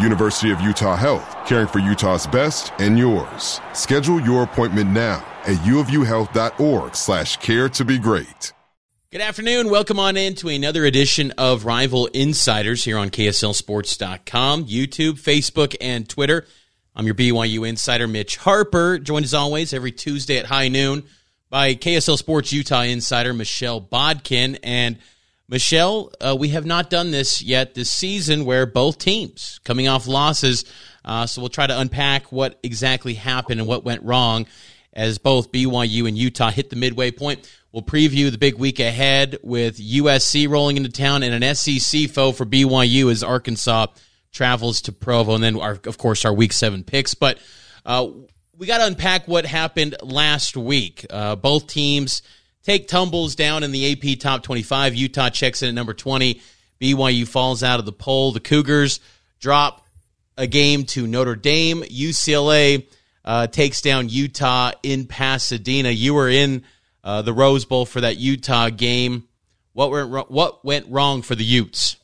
University of Utah Health, caring for Utah's best and yours. Schedule your appointment now at uofuhealth.org slash care to be great. Good afternoon. Welcome on in to another edition of Rival Insiders here on KSLSports.com, YouTube, Facebook, and Twitter. I'm your BYU insider, Mitch Harper, joined as always every Tuesday at high noon by KSL Sports Utah insider Michelle Bodkin. And Michelle, uh, we have not done this yet this season where both teams coming off losses. Uh, so we'll try to unpack what exactly happened and what went wrong as both BYU and Utah hit the midway point. We'll preview the big week ahead with USC rolling into town and an SEC foe for BYU as Arkansas travels to Provo, and then our, of course our Week Seven picks. But uh, we got to unpack what happened last week. Uh, both teams take tumbles down in the AP Top 25. Utah checks in at number 20. BYU falls out of the poll. The Cougars drop a game to Notre Dame. UCLA uh, takes down Utah in Pasadena. You were in uh, the Rose Bowl for that Utah game. What went what went wrong for the Utes?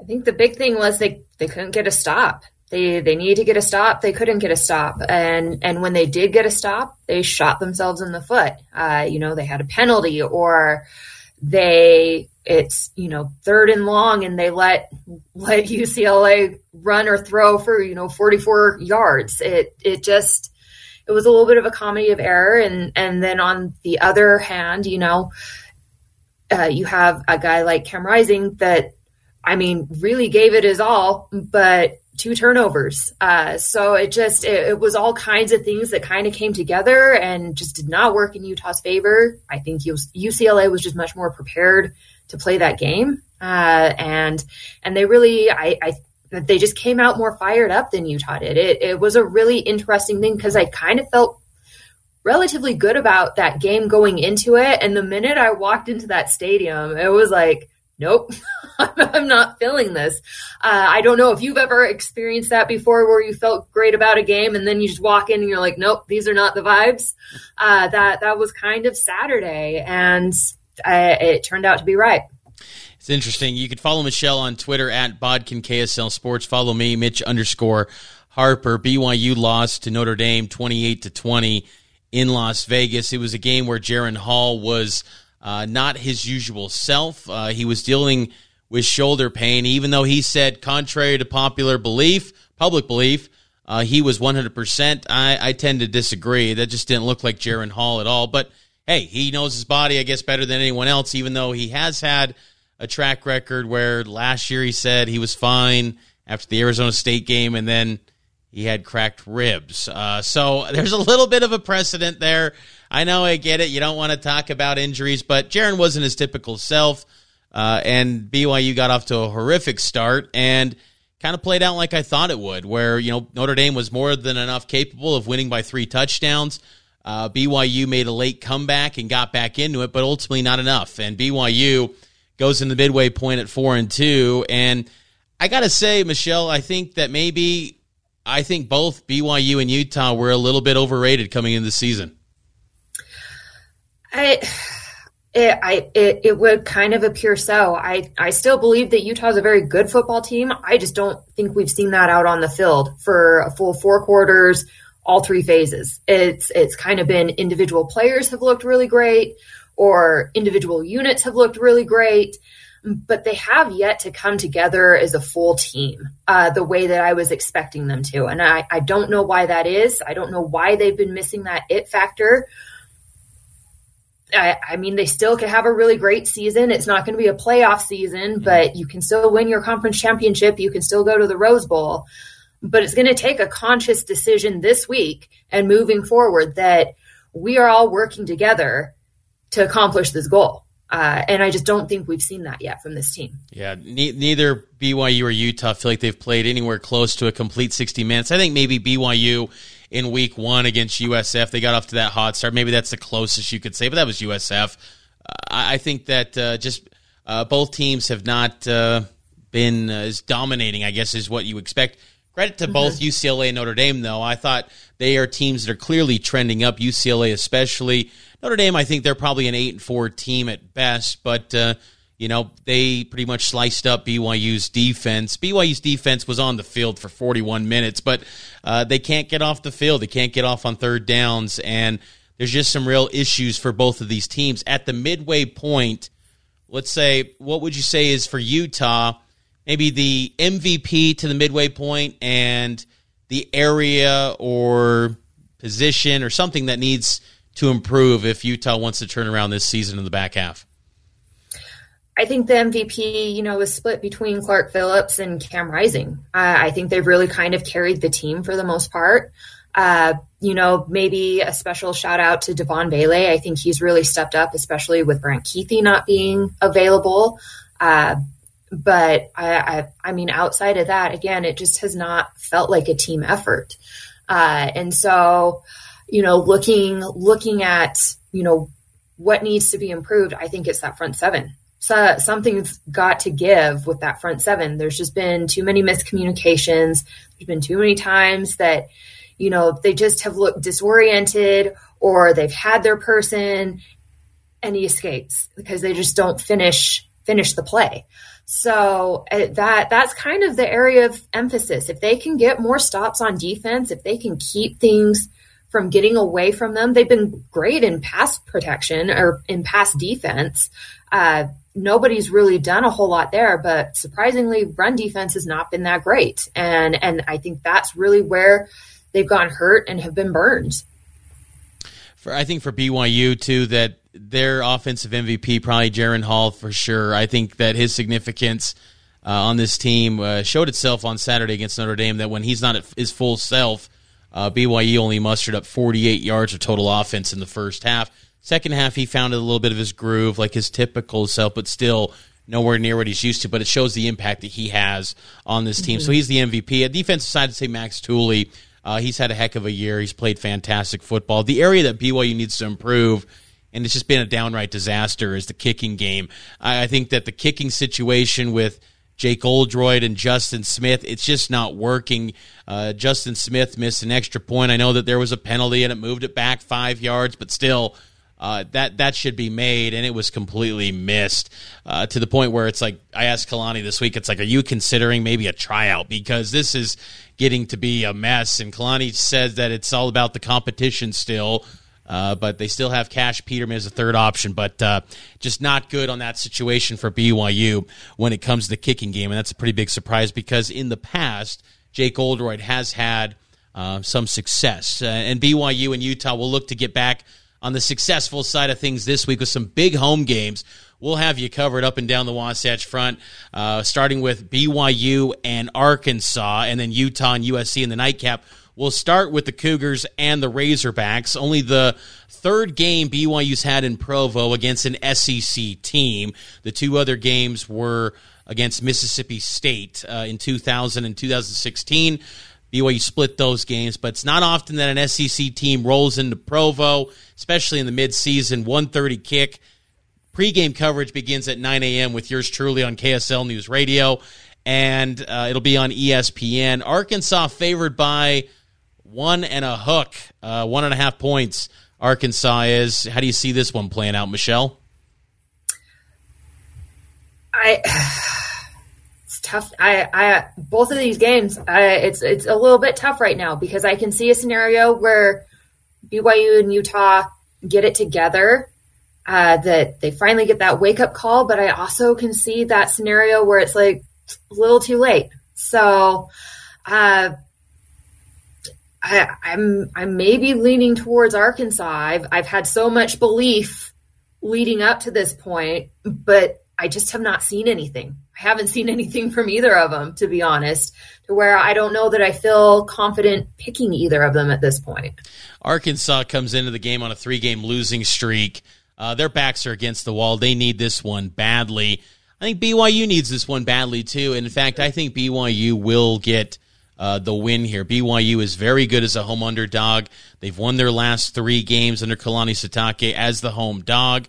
I think the big thing was they they couldn't get a stop. They they needed to get a stop. They couldn't get a stop, and and when they did get a stop, they shot themselves in the foot. Uh, you know, they had a penalty, or they it's you know third and long, and they let let UCLA run or throw for you know 44 yards. It it just it was a little bit of a comedy of error, and and then on the other hand, you know, uh, you have a guy like Cam Rising that I mean really gave it his all, but two turnovers. Uh, so it just it, it, was all kinds of things that kind of came together and just did not work in Utah's favor. I think UCLA was just much more prepared to play that game, uh, and and they really I, I they just came out more fired up than Utah did. It it was a really interesting thing because I kind of felt relatively good about that game going into it, and the minute I walked into that stadium, it was like nope, I'm not feeling this. Uh, I don't know if you've ever experienced that before where you felt great about a game and then you just walk in and you're like, nope, these are not the vibes. Uh, that, that was kind of Saturday and uh, it turned out to be right. It's interesting. You can follow Michelle on Twitter at Bodkin KSL Sports. Follow me, Mitch underscore Harper. BYU lost to Notre Dame 28 to 20 in Las Vegas. It was a game where Jaren Hall was – uh, not his usual self. Uh, he was dealing with shoulder pain, even though he said, contrary to popular belief, public belief, uh, he was 100%. I, I tend to disagree. That just didn't look like Jaren Hall at all. But hey, he knows his body, I guess, better than anyone else, even though he has had a track record where last year he said he was fine after the Arizona State game and then he had cracked ribs. Uh, so there's a little bit of a precedent there. I know I get it. You don't want to talk about injuries, but Jaren wasn't his typical self. Uh, and BYU got off to a horrific start and kind of played out like I thought it would, where, you know, Notre Dame was more than enough capable of winning by three touchdowns. Uh, BYU made a late comeback and got back into it, but ultimately not enough. And BYU goes in the midway point at four and two. And I got to say, Michelle, I think that maybe, I think both BYU and Utah were a little bit overrated coming into the season. I It, I, it, it would kind of appear so. I, I still believe that Utah is a very good football team. I just don't think we've seen that out on the field for a full four quarters, all three phases. It's, it's kind of been individual players have looked really great or individual units have looked really great but they have yet to come together as a full team uh, the way that I was expecting them to. And I, I don't know why that is. I don't know why they've been missing that it factor. I, I mean, they still could have a really great season. It's not going to be a playoff season, but you can still win your conference championship. You can still go to the Rose Bowl. But it's going to take a conscious decision this week and moving forward that we are all working together to accomplish this goal. Uh, and I just don't think we've seen that yet from this team. Yeah, ne- neither BYU or Utah feel like they've played anywhere close to a complete 60 minutes. I think maybe BYU in week one against USF, they got off to that hot start. Maybe that's the closest you could say, but that was USF. Uh, I think that uh, just uh, both teams have not uh, been as dominating, I guess, is what you expect. Credit to mm-hmm. both UCLA and Notre Dame, though. I thought they are teams that are clearly trending up, UCLA especially. Notre Dame, I think they're probably an eight and four team at best, but uh, you know they pretty much sliced up BYU's defense. BYU's defense was on the field for 41 minutes, but uh, they can't get off the field. They can't get off on third downs, and there's just some real issues for both of these teams at the midway point. Let's say, what would you say is for Utah? Maybe the MVP to the midway point and the area or position or something that needs to improve if Utah wants to turn around this season in the back half? I think the MVP, you know, was split between Clark Phillips and Cam Rising. Uh, I think they've really kind of carried the team for the most part. Uh, you know, maybe a special shout out to Devon Bailey. I think he's really stepped up, especially with Brant Kuithe not being available. Uh, but I, I, I, mean, outside of that, again, it just has not felt like a team effort. Uh, and so, you know, looking looking at you know what needs to be improved, I think it's that front seven. So something's got to give with that front seven. There's just been too many miscommunications. There's been too many times that you know they just have looked disoriented or they've had their person and he escapes because they just don't finish finish the play. So uh, that that's kind of the area of emphasis. If they can get more stops on defense, if they can keep things from getting away from them. They've been great in pass protection or in pass defense. Uh, nobody's really done a whole lot there, but surprisingly, run defense has not been that great. And and I think that's really where they've gone hurt and have been burned. For I think for BYU too, that their offensive MVP probably Jaren Hall for sure. I think that his significance. Uh, on this team uh, showed itself on Saturday against Notre Dame that when he's not at his full self, uh, BYU only mustered up 48 yards of total offense in the first half. Second half, he found a little bit of his groove, like his typical self, but still nowhere near what he's used to. But it shows the impact that he has on this team. Mm-hmm. So he's the MVP. At defensive side, I'd say Max Tooley. Uh, he's had a heck of a year. He's played fantastic football. The area that BYU needs to improve and it's just been a downright disaster is the kicking game. I, I think that the kicking situation with Jake Oldroyd and Justin Smith. It's just not working. Uh, Justin Smith missed an extra point. I know that there was a penalty and it moved it back five yards, but still, uh, that that should be made, and it was completely missed uh, to the point where it's like I asked Kalani this week. It's like, are you considering maybe a tryout because this is getting to be a mess? And Kalani says that it's all about the competition still. Uh, but they still have Cash Peterman as a third option, but uh, just not good on that situation for BYU when it comes to the kicking game. And that's a pretty big surprise because in the past, Jake Oldroyd has had uh, some success. Uh, and BYU and Utah will look to get back on the successful side of things this week with some big home games. We'll have you covered up and down the Wasatch Front, uh, starting with BYU and Arkansas, and then Utah and USC in the nightcap. We'll start with the Cougars and the Razorbacks. Only the third game BYU's had in Provo against an SEC team. The two other games were against Mississippi State uh, in 2000 and 2016. BYU split those games, but it's not often that an SEC team rolls into Provo, especially in the midseason. 1:30 kick. Pre-game coverage begins at 9 a.m. with yours truly on KSL News Radio, and uh, it'll be on ESPN. Arkansas favored by one and a hook, uh, one and a half points. Arkansas is. How do you see this one playing out, Michelle? I tough. I, I both of these games, I, it's it's a little bit tough right now because I can see a scenario where BYU and Utah get it together, uh, that they finally get that wake up call. But I also can see that scenario where it's like a little too late. So, uh, I, I'm I'm maybe leaning towards Arkansas. I've I've had so much belief leading up to this point, but I just have not seen anything. Haven't seen anything from either of them, to be honest, to where I don't know that I feel confident picking either of them at this point. Arkansas comes into the game on a three game losing streak. Uh, their backs are against the wall. They need this one badly. I think BYU needs this one badly too. And in fact, I think BYU will get uh, the win here. BYU is very good as a home underdog. They've won their last three games under Kalani Sitake as the home dog.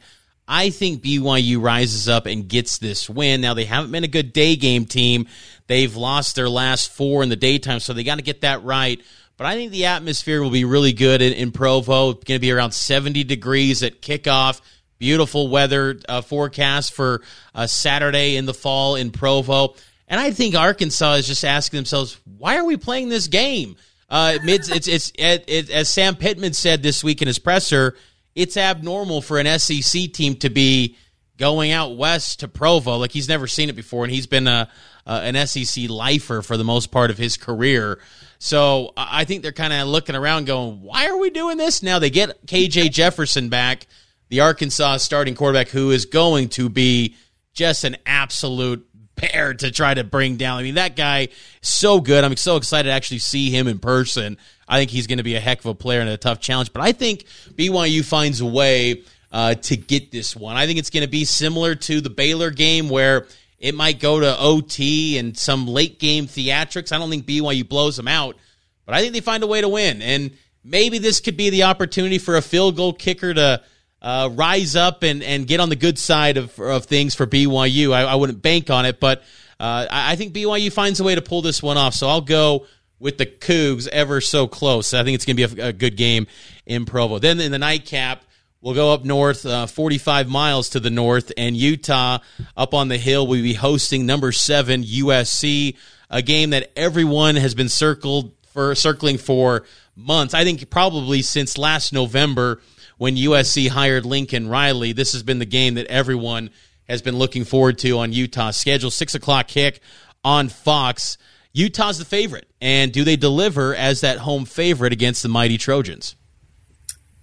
I think BYU rises up and gets this win. Now, they haven't been a good day game team. They've lost their last four in the daytime, so they got to get that right. But I think the atmosphere will be really good in, in Provo. It's going to be around 70 degrees at kickoff. Beautiful weather uh, forecast for uh, Saturday in the fall in Provo. And I think Arkansas is just asking themselves, why are we playing this game? Uh, it's, it's, it's, it, it, as Sam Pittman said this week in his presser, it's abnormal for an SEC team to be going out west to Provo. Like he's never seen it before, and he's been a, an SEC lifer for the most part of his career. So I think they're kind of looking around, going, "Why are we doing this now?" They get KJ Jefferson back, the Arkansas starting quarterback, who is going to be just an absolute bear to try to bring down. I mean, that guy so good. I'm so excited to actually see him in person. I think he's going to be a heck of a player and a tough challenge. But I think BYU finds a way uh, to get this one. I think it's going to be similar to the Baylor game where it might go to OT and some late game theatrics. I don't think BYU blows them out, but I think they find a way to win. And maybe this could be the opportunity for a field goal kicker to uh, rise up and, and get on the good side of, of things for BYU. I, I wouldn't bank on it, but uh, I, think BYU finds a way to pull this one off. So I'll go with the Cougs ever so close. I think it's going to be a, a, good game in Provo. Then in the nightcap, we'll go up north, uh, 45 miles to the north, and Utah up on the hill We'll be hosting number seven USC, a game that everyone has been circled for circling for months. I think probably since last November when USC hired Lincoln Riley. This has been the game that everyone has been looking forward to on Utah's schedule. Six o'clock kick on Fox. Utah's the favorite, and do they deliver as that home favorite against the mighty Trojans?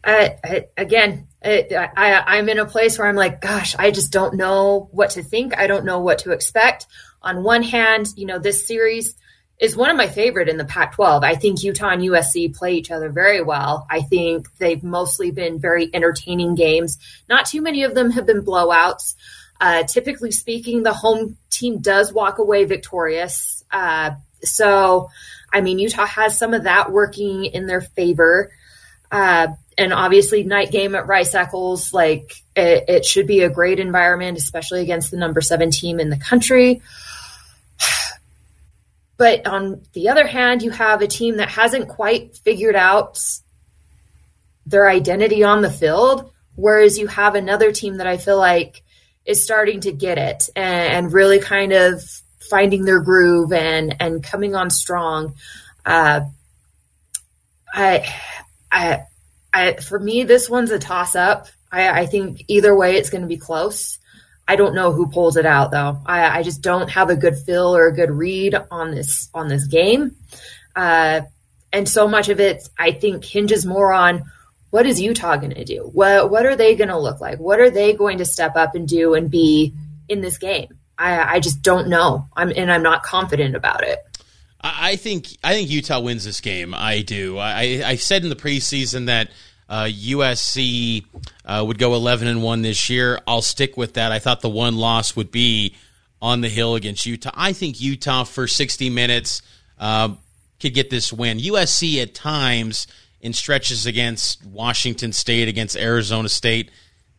Uh, again, I, am in a place where I'm like, gosh, I just don't know what to think. I don't know what to expect. On one hand, you know, this series is one of my favorite in the Pac 12. I think Utah and USC play each other very well. I think they've mostly been very entertaining games. Not too many of them have been blowouts. Uh, typically speaking, the home team does walk away victorious. Uh, so, I mean, Utah has some of that working in their favor. Uh, and obviously, night game at Rice Eccles, like it, it, should be a great environment, especially against the number seven team in the country. But on the other hand, you have a team that hasn't quite figured out their identity on the field, whereas you have another team that I feel like is starting to get it and, and really kind of finding their groove and and coming on strong. Uh, I, I, I, for me, this one's a toss up. I, I think either way, it's going to be close. I don't know who pulls it out though. I, I just don't have a good feel or a good read on this on this game. Uh, and so much of it, I think, hinges more on what is Utah going to do? What what are they going to look like? What are they going to step up and do and be in this game? I, I just don't know. I'm and I'm not confident about it. I think I think Utah wins this game. I do. I, I said in the preseason that uh, USC uh, would go 11 and one this year. I'll stick with that. I thought the one loss would be on the hill against Utah. I think Utah for 60 minutes uh, could get this win. USC at times in stretches against Washington State, against Arizona State,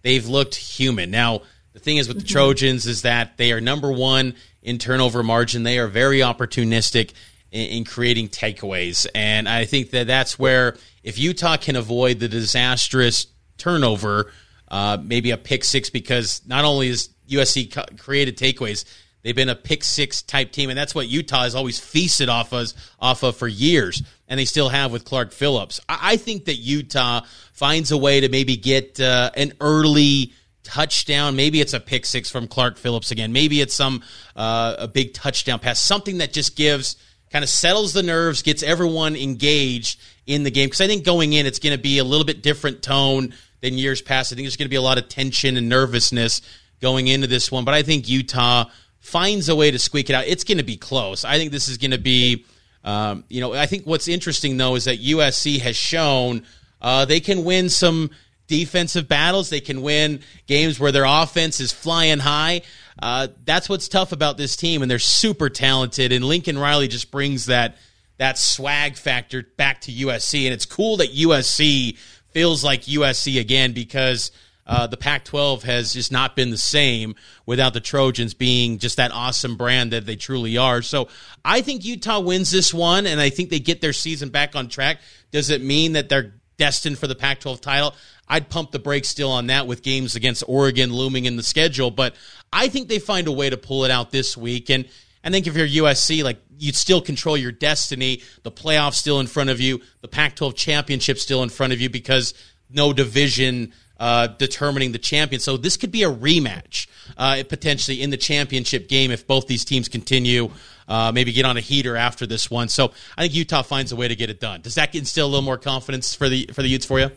they've looked human. Now the thing is with the mm-hmm. Trojans is that they are number one in turnover margin. They are very opportunistic in, in creating takeaways, and I think that that's where if Utah can avoid the disastrous turnover, uh, maybe a pick six, because not only is USC created takeaways. They've been a pick six type team, and that's what Utah has always feasted off of, off of for years, and they still have with Clark Phillips. I, I think that Utah finds a way to maybe get uh, an early touchdown. Maybe it's a pick six from Clark Phillips again. Maybe it's some uh, a big touchdown pass, something that just gives kind of settles the nerves, gets everyone engaged in the game. Because I think going in, it's going to be a little bit different tone than years past. I think there's going to be a lot of tension and nervousness going into this one. But I think Utah finds a way to squeak it out. It's going to be close. I think this is going to be, um, you know, I think what's interesting though is that USC has shown uh, they can win some defensive battles. They can win games where their offense is flying high. Uh, that's what's tough about this team, and they're super talented. And Lincoln Riley just brings that that swag factor back to USC, and it's cool that USC feels like USC again because. Uh, the Pac 12 has just not been the same without the Trojans being just that awesome brand that they truly are. So I think Utah wins this one, and I think they get their season back on track. Does it mean that they're destined for the Pac 12 title? I'd pump the brakes still on that with games against Oregon looming in the schedule, but I think they find a way to pull it out this week. And I think if you're USC, like you'd still control your destiny. The playoffs still in front of you. The Pac-12 championship still in front of you because no division uh, determining the champion. So this could be a rematch uh, potentially in the championship game if both these teams continue. Uh, maybe get on a heater after this one. So I think Utah finds a way to get it done. Does that instill a little more confidence for the for the Utes for you?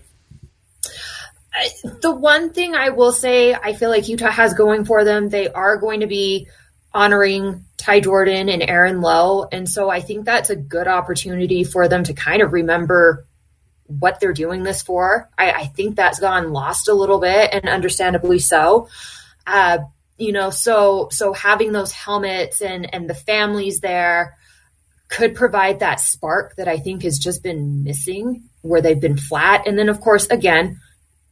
The one thing I will say, I feel like Utah has going for them, they are going to be honoring Ty Jordan and Aaron Lowe. And so I think that's a good opportunity for them to kind of remember what they're doing this for. I, I think that's gone lost a little bit and understandably so. Uh, you know, so so having those helmets and and the families there could provide that spark that I think has just been missing where they've been flat. And then of course, again,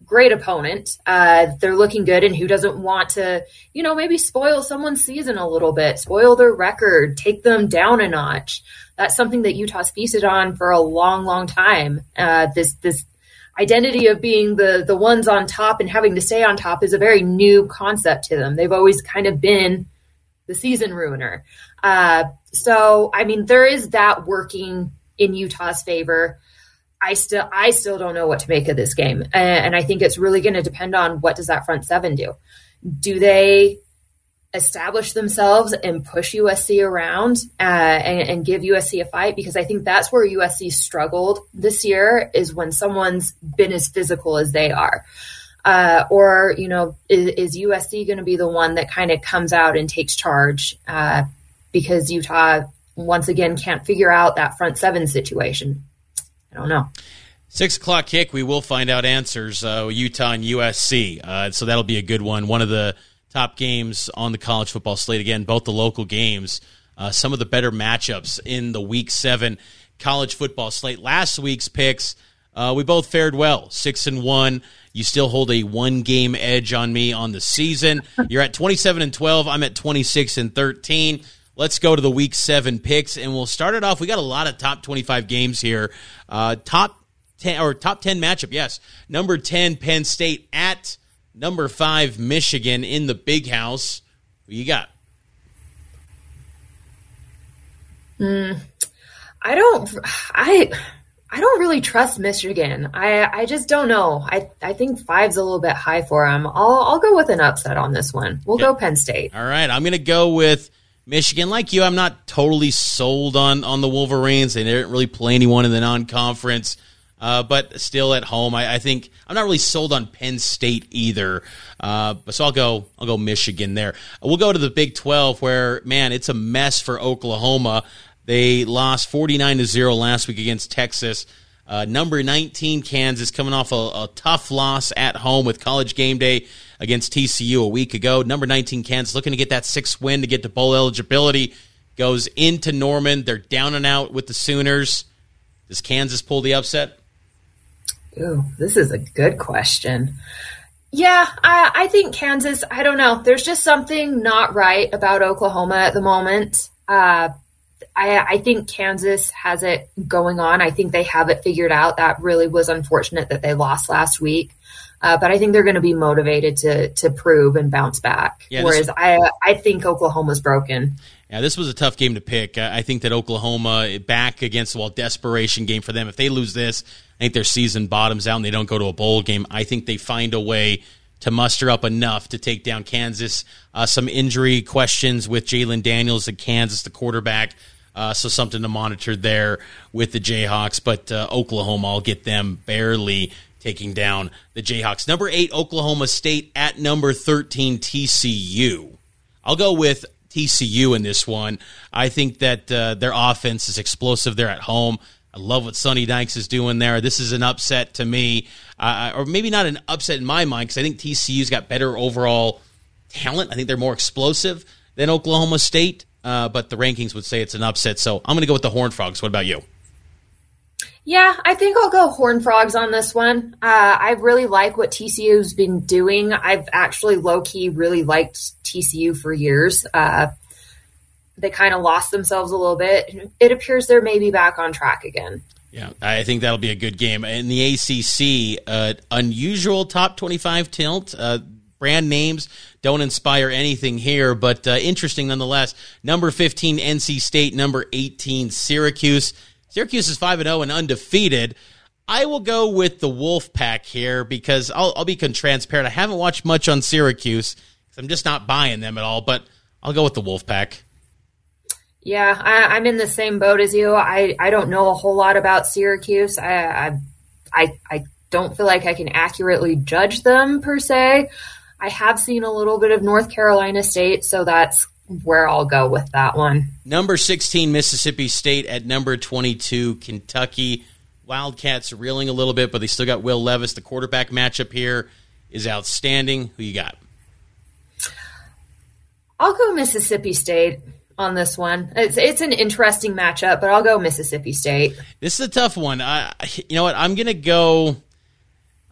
great opponent. Uh, they're looking good, and who doesn't want to, you know, maybe spoil someone's season a little bit, spoil their record, take them down a notch. That's something that Utah's feasted on for a long, long time. Uh, this this identity of being the the ones on top and having to stay on top is a very new concept to them. They've always kind of been the season ruiner. Uh, so, I mean, there is that working in Utah's favor. I still I still don't know what to make of this game, and I think it's really going to depend on what does that front seven do. Do they establish themselves and push USC around uh, and, and, give USC a fight? Because I think that's where USC struggled this year is when someone's been as physical as they are. Uh, or you know, is, is USC going to be the one that kind of comes out and takes charge uh, because Utah once again can't figure out that front seven situation? I don't know. Six o'clock kick. We will find out answers. Uh, Utah and USC. Uh, so that'll be a good one. One of the top games on the college football slate. Again, both the local games. Uh, some of the better matchups in the Week Seven college football slate. Last week's picks. Uh, we both fared well, six and one. You still hold a one game edge on me on the season. You're at 27 and 12. I'm at 26 and 13. Let's go to the week seven picks, and we'll start it off. We got a lot of top 25 games here. Uh, top 10 or top 10 matchup, yes. Number 10, Penn State at number five, Michigan in the big house. Who you got? Mm, I don't. I. I don't really trust Michigan. I I just don't know. I I think five's a little bit high for them. I'll I'll go with an upset on this one. We'll go Penn State. All right, I'm going to go with Michigan, like you, I'm not totally sold on on the Wolverines. They didn't really play anyone in the non-conference, uh, but still at home, I, I, think I'm not really sold on Penn State either. Uh, so I'll go I'll go Michigan there. We'll go to the Big 12, where man, it's a mess for Oklahoma. They lost 49 to zero last week against Texas. Uh, number 19 Kansas coming off a, a tough loss at home with College Game Day against TCU a week ago. Number 19 Kansas looking to get that sixth win to get to bowl eligibility. Goes into Norman. They're down and out with the Sooners. Does Kansas pull the upset? Ooh, this is a good question. Yeah, I, I think Kansas, I don't know. There's just something not right about Oklahoma at the moment. Uh, I, I, think Kansas has it going on. I think they have it figured out. That really was unfortunate that they lost last week. Uh, but I think they're going to be motivated to to prove and bounce back. Yeah, Whereas I I think Oklahoma's broken. Yeah, this was a tough game to pick. I think that Oklahoma back against the well desperation game for them. If they lose this, I think their season bottoms out and they don't go to a bowl game. I think they find a way to muster up enough to take down Kansas. Uh, some injury questions with Jalon Daniels at Kansas, the quarterback. Uh, so something to monitor there with the Jayhawks. But uh, Oklahoma, I'll get them barely taking down the Jayhawks. Number eight, Oklahoma State at number 13, TCU. I'll go with TCU in this one. I think that uh, their offense is explosive. They're at home. I love what Sonny Dykes is doing there. This is an upset to me, uh, or maybe not an upset in my mind because I think TCU's got better overall talent. I think they're more explosive than Oklahoma State, uh, but the rankings would say it's an upset. So I'm going to go with the Horned Frogs. What about you? Yeah, I think I'll go Horn Frogs on this one. Uh, I really like what TCU's been doing. I've actually low key really liked TCU for years. Uh, they kind of lost themselves a little bit. It appears they're maybe back on track again. Yeah, I think that'll be a good game. In the ACC, uh, unusual top 25 tilt. Uh, brand names don't inspire anything here, but uh, interesting nonetheless. Number 15, NC State. Number 18, Syracuse. Syracuse is 5 0 and undefeated. I will go with the Wolf Pack here because I'll, I'll be transparent. I haven't watched much on Syracuse. I'm just not buying them at all, but I'll go with the Wolf Pack. Yeah, I, am in the same boat as you. I, I don't know a whole lot about Syracuse. I, I, I don't feel like I can accurately judge them per se. I have seen a little bit of North Carolina State, so that's where I'll go with that one. Number 16, Mississippi State at number 22, Kentucky. Wildcats reeling a little bit, but they still got Will Levis. The quarterback matchup here is outstanding. Who you got? I'll go Mississippi State on this one. It's it's an interesting matchup, but I'll go Mississippi State. This is a tough one. I, you know what? I'm gonna go.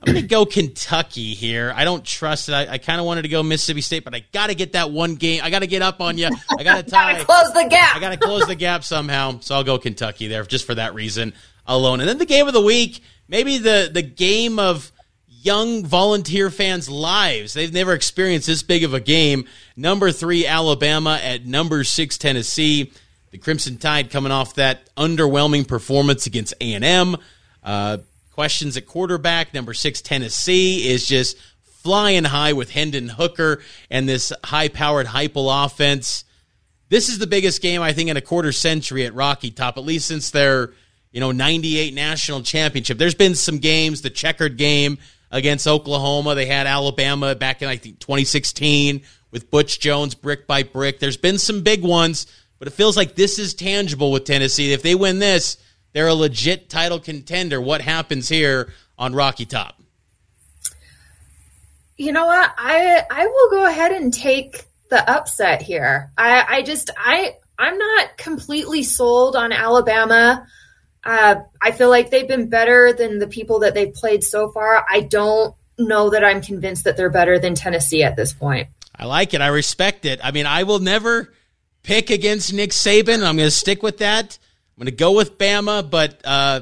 I'm going to go Kentucky here. I don't trust it. I, I kind of wanted to go Mississippi State, but I got to get that one game. I got to get up on you. I got to tie. close the gap. I got to close the gap somehow. So I'll go Kentucky there just for that reason alone. And then the game of the week, maybe the the game of young volunteer fans' lives. They've never experienced this big of a game. Number three Alabama at number six Tennessee. The Crimson Tide coming off that underwhelming performance against A and M. Uh, questions at quarterback. Number six, Tennessee is just flying high with Hendon Hooker and this high powered Heupel offense. This is the biggest game, I think, in a quarter century at Rocky Top, at least since their, you know, 98 national championship. There's been some games, the checkered game against Oklahoma. They had Alabama back in, I think, 2016 with Butch Jones, brick by brick. There's been some big ones, but it feels like this is tangible with Tennessee. If they win this, they're a legit title contender. What happens here on Rocky Top? You know what? I I will go ahead and take the upset here. I I just I I'm not completely sold on Alabama. Uh, I feel like they've been better than the people that they've played so far. I don't know that I'm convinced that they're better than Tennessee at this point. I like it. I respect it. I mean, I will never pick against Nick Saban. I'm going to stick with that. I'm going to go with Bama, but uh,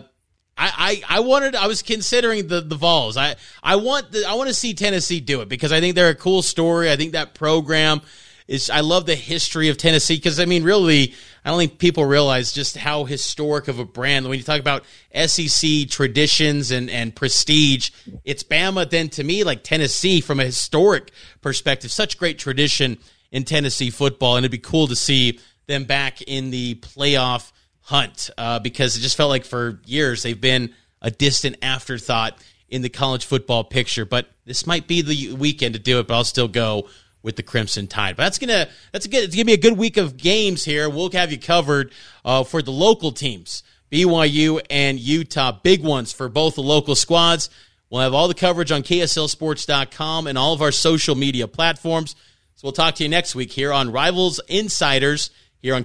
I, I, I wanted I was considering the the Vols. I I want the, I want to see Tennessee do it because I think they're a cool story. I think that program is I love the history of Tennessee because I mean really I don't think people realize just how historic of a brand when you talk about SEC traditions and and prestige. It's Bama then to me like Tennessee from a historic perspective. Such great tradition in Tennessee football, and it'd be cool to see them back in the playoff hunt uh, because it just felt like for years they've been a distant afterthought in the college football picture. But this might be the weekend to do it. But I'll still go with the Crimson Tide. But that's gonna that's gonna, it's gonna be a good week of games here. We'll have you covered uh, for the local teams, BYU and Utah, big ones for both the local squads. We'll have all the coverage on KSLSports.com and all of our social media platforms. So we'll talk to you next week here on Rivals Insiders here on